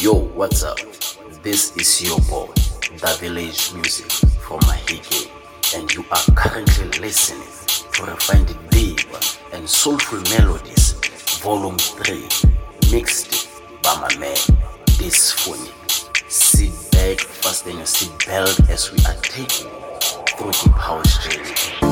Yo, what's up? This is your boy, The Village Music from Mahike, and you are currently listening to refined deep and soulful melodies, Volume 3, mixed by my man, Dysphonic. Sit back, fasten your seatbelt as we are taking through the power journey.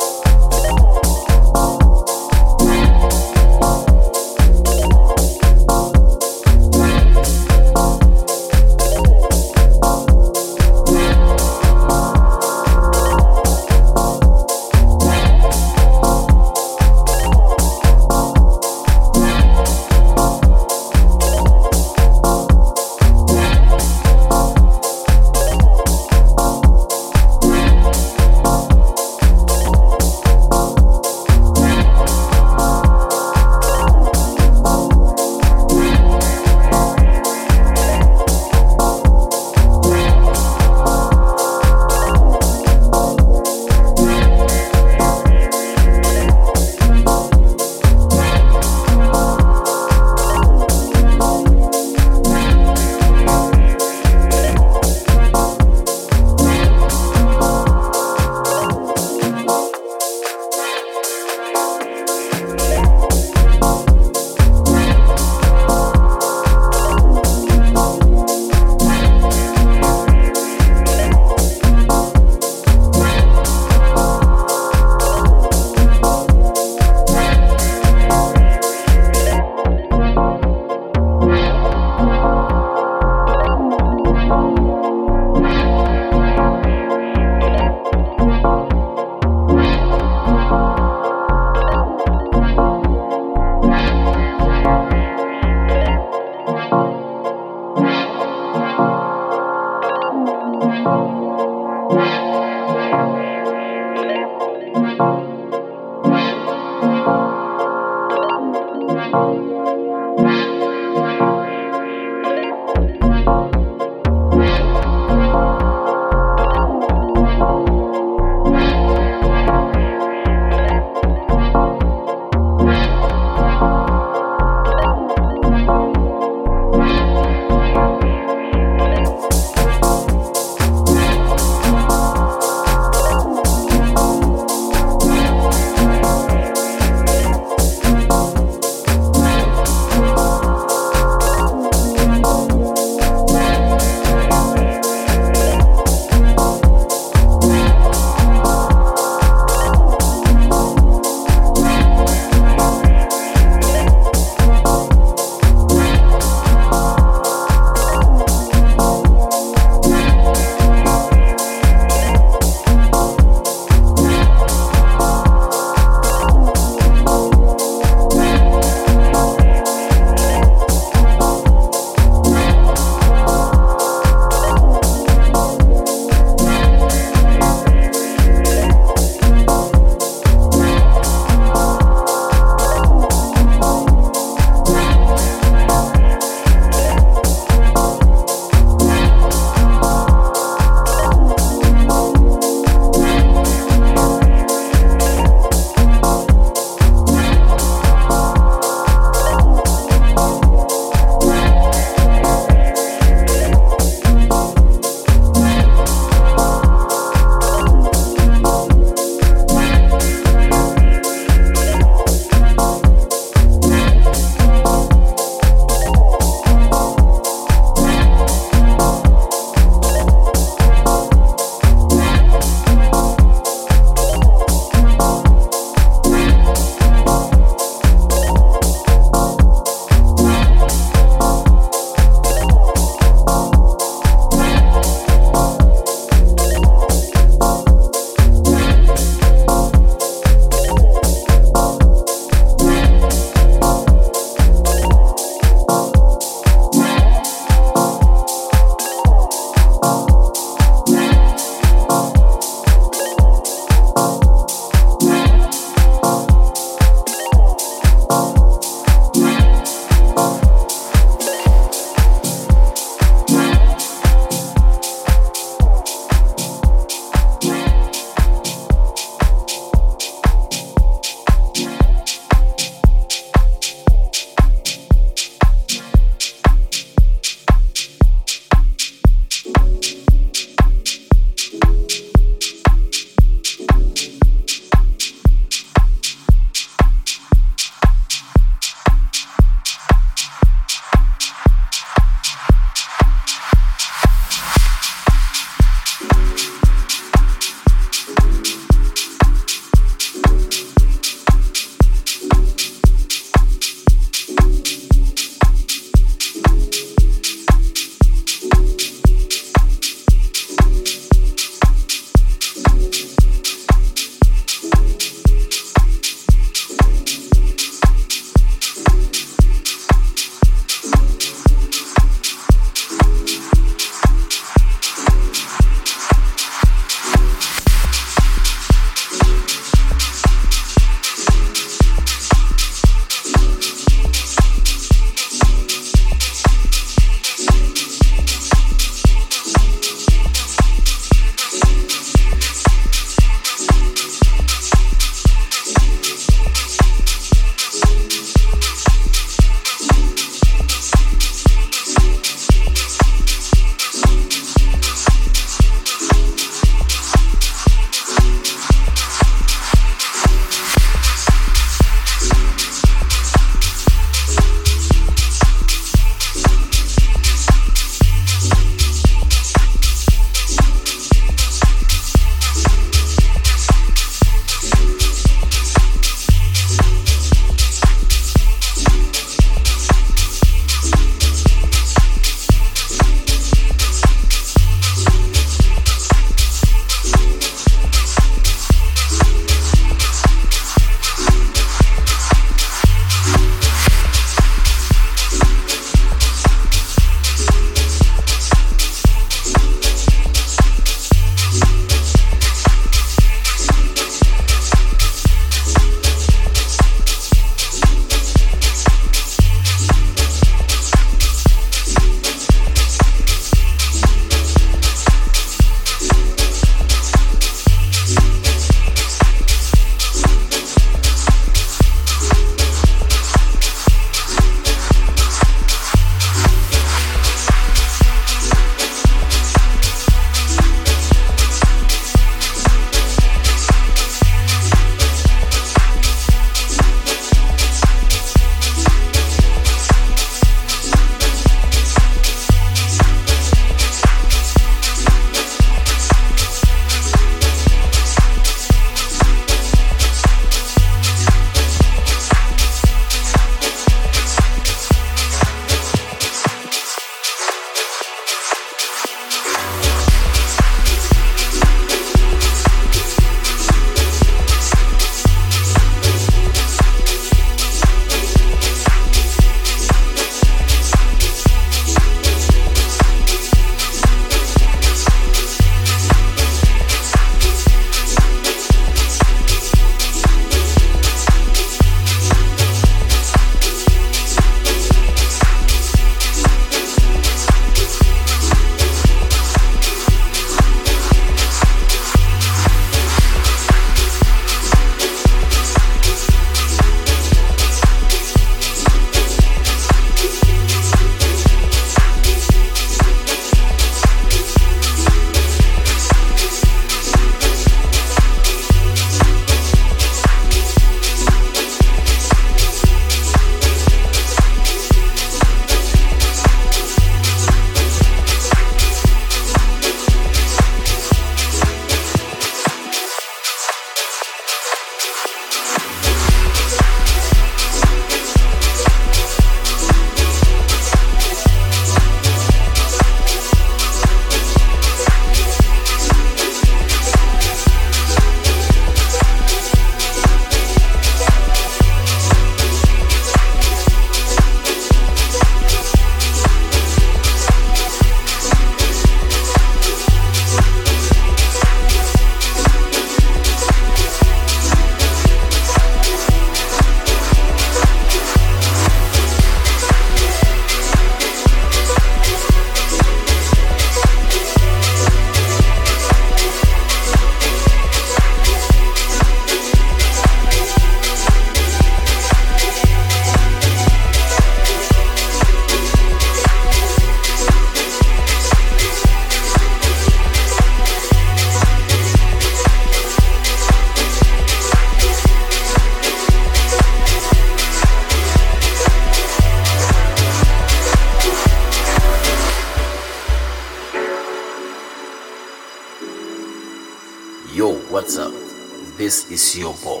Is your boy,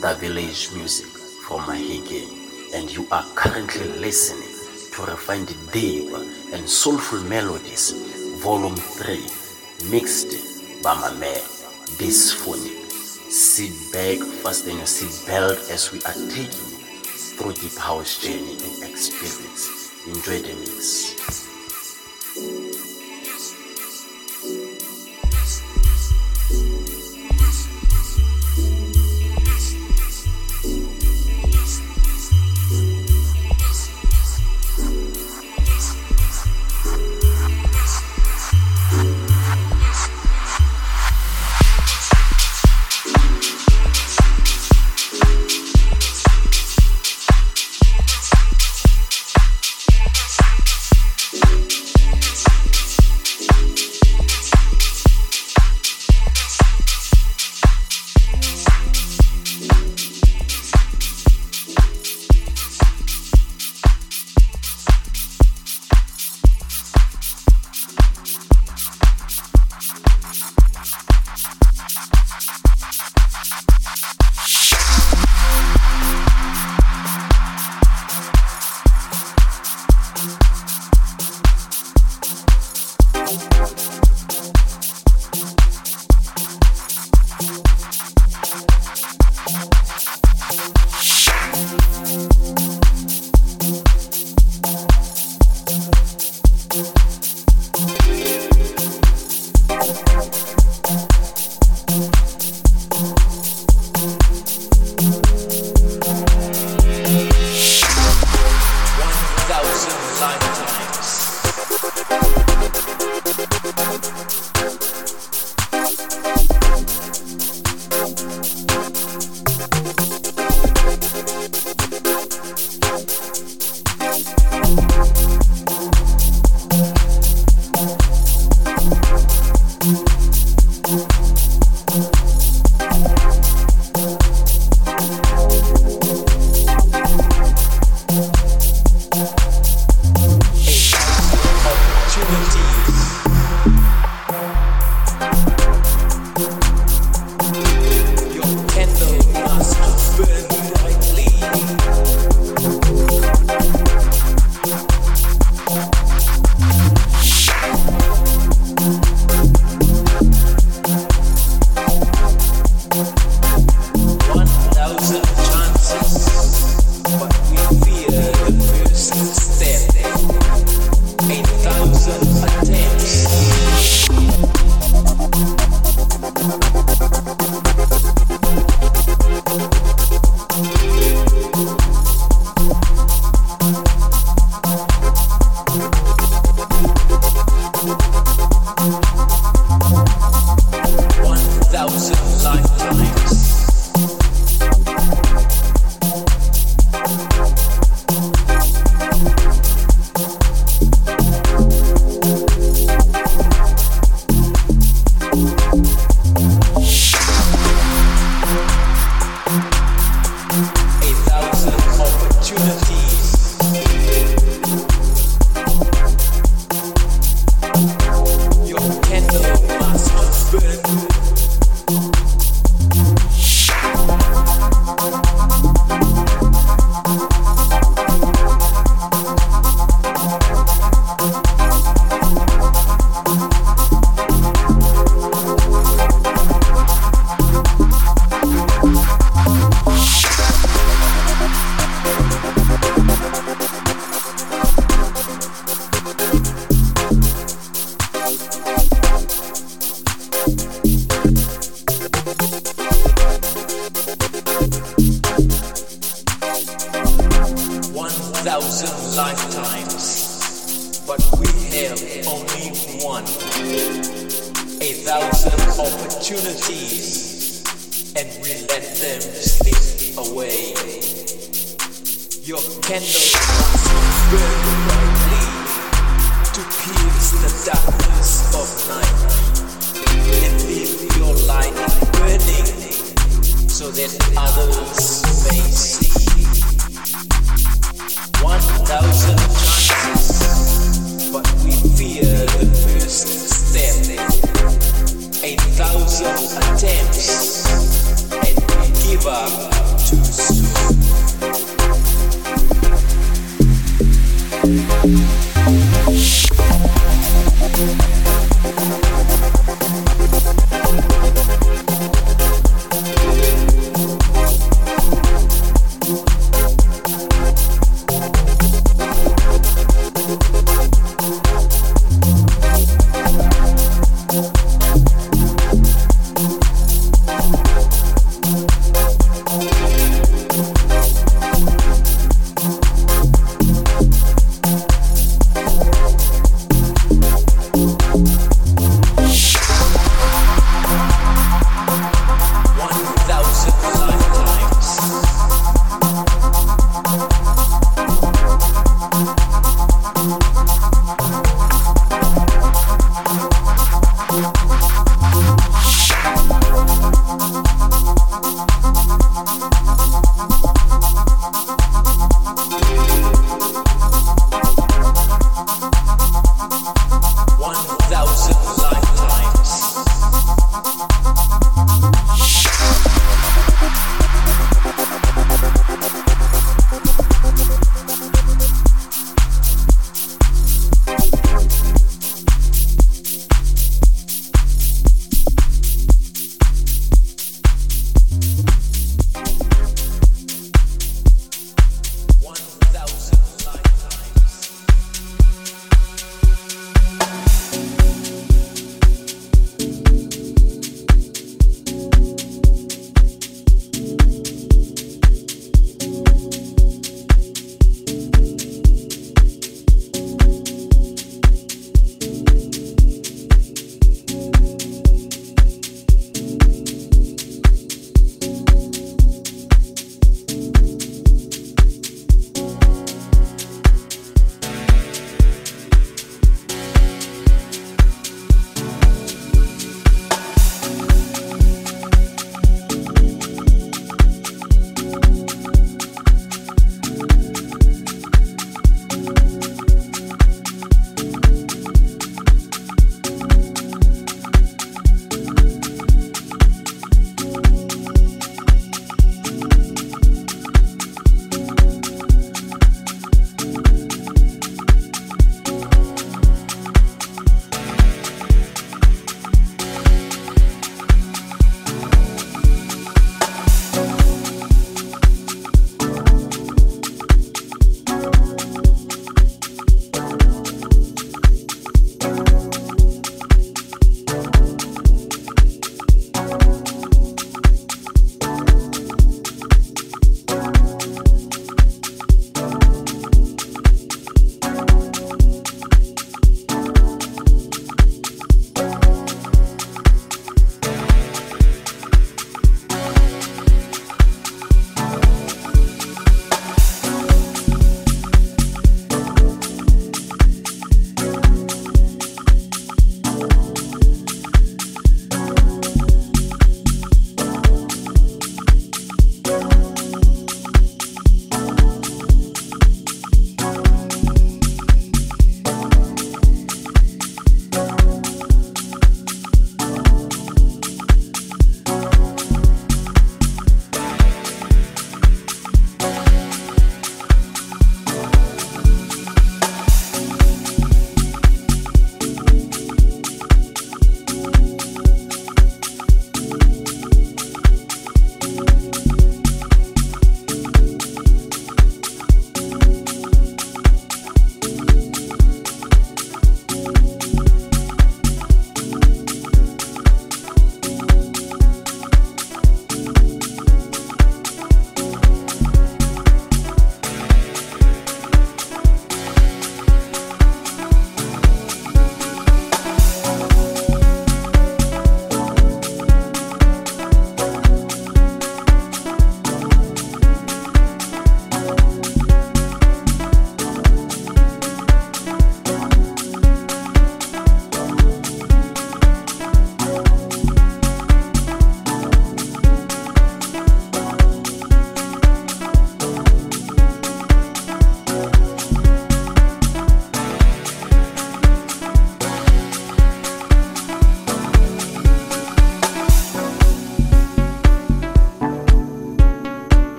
The Village Music from Mahige, and you are currently listening to Refined Deep and Soulful Melodies, Volume 3, mixed by my man, Dysphonic. Sit back, fasten your seatbelt as we are taking you through deep house journey and experience. Enjoy the mix.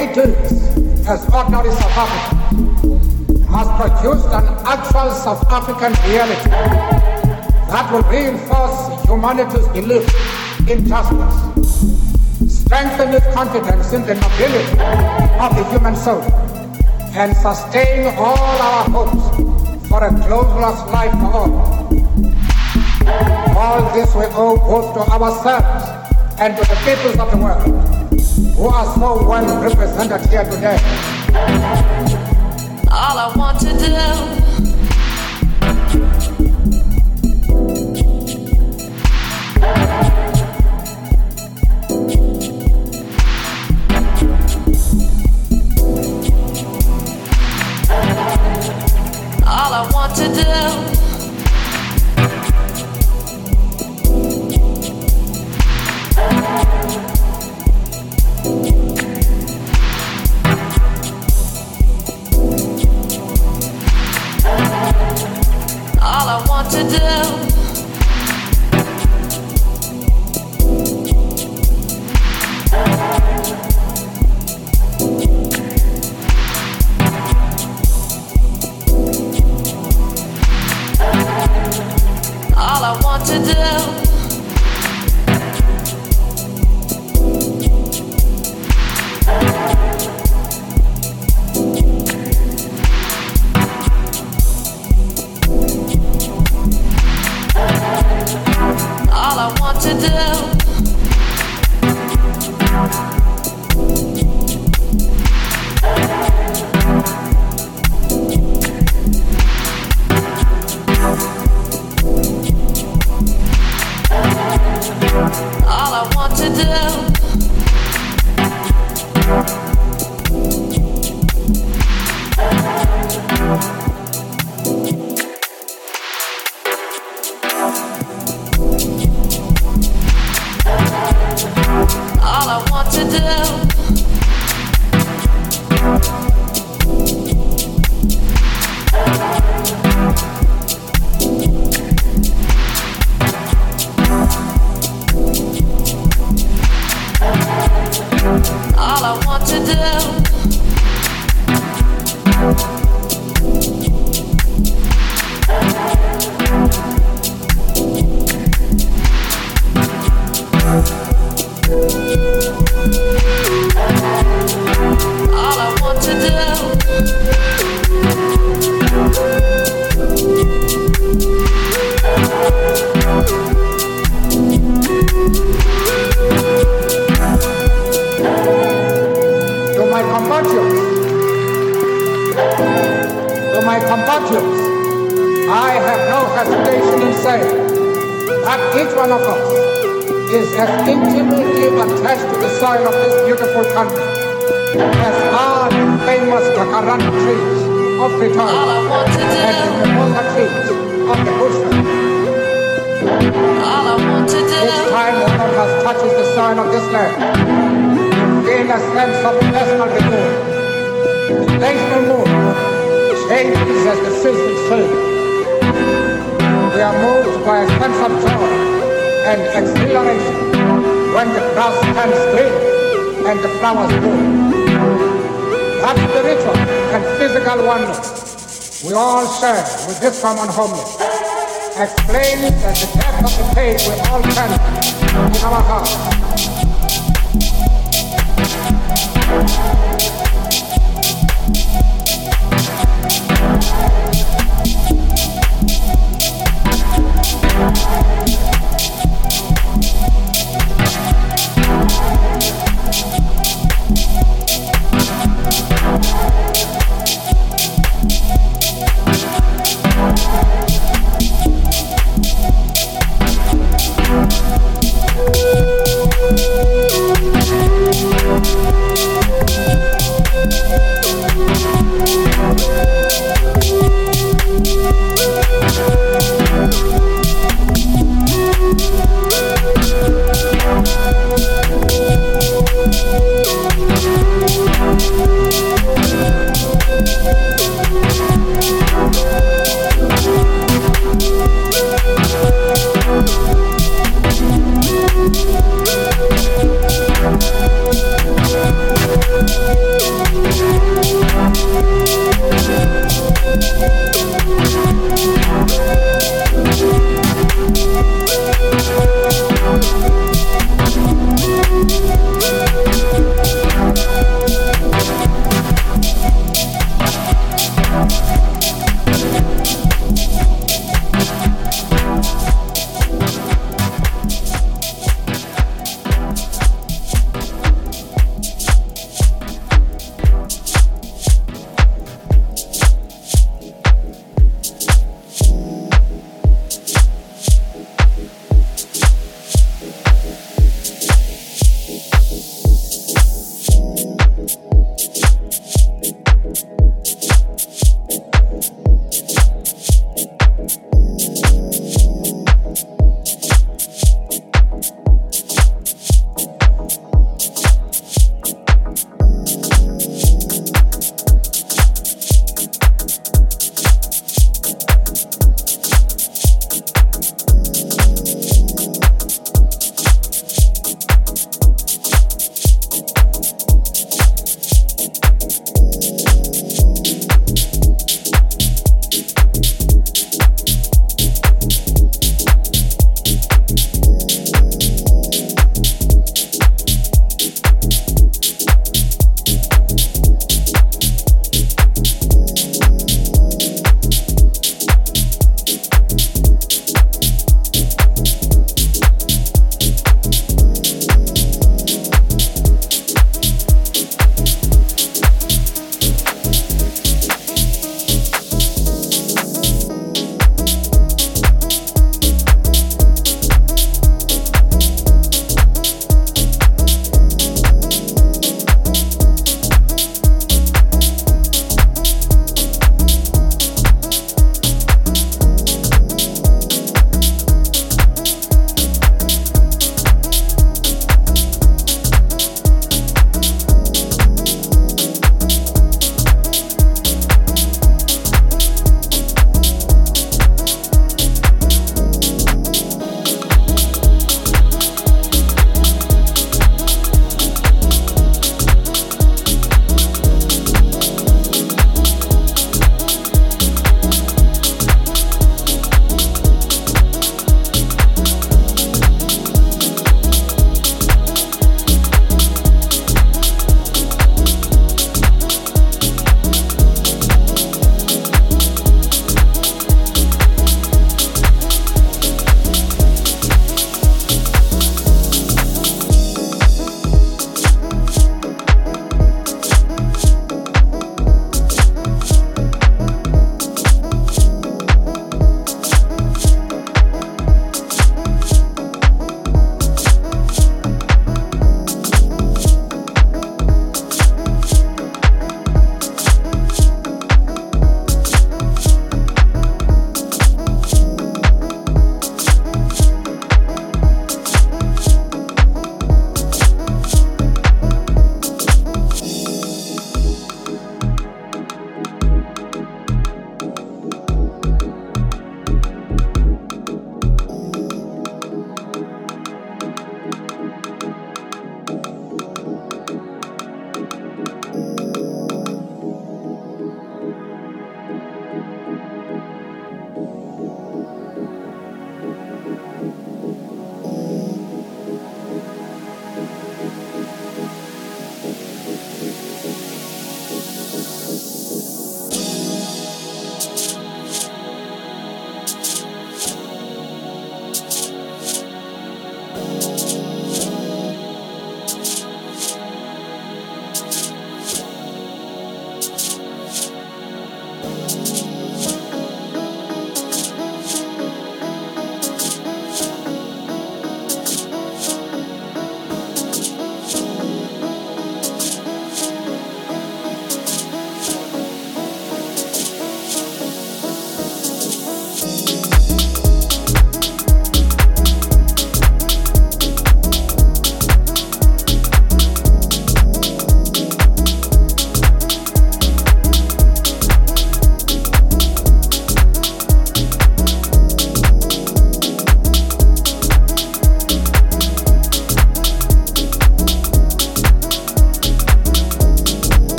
blatant as ordinary South Africa has produced an actual South African reality that will reinforce humanity's belief in justice, strengthen its confidence in the nobility of the human soul, and sustain all our hopes for a closeless life for all. All this we owe both to ourselves and to the peoples of the world who has no one represented here today.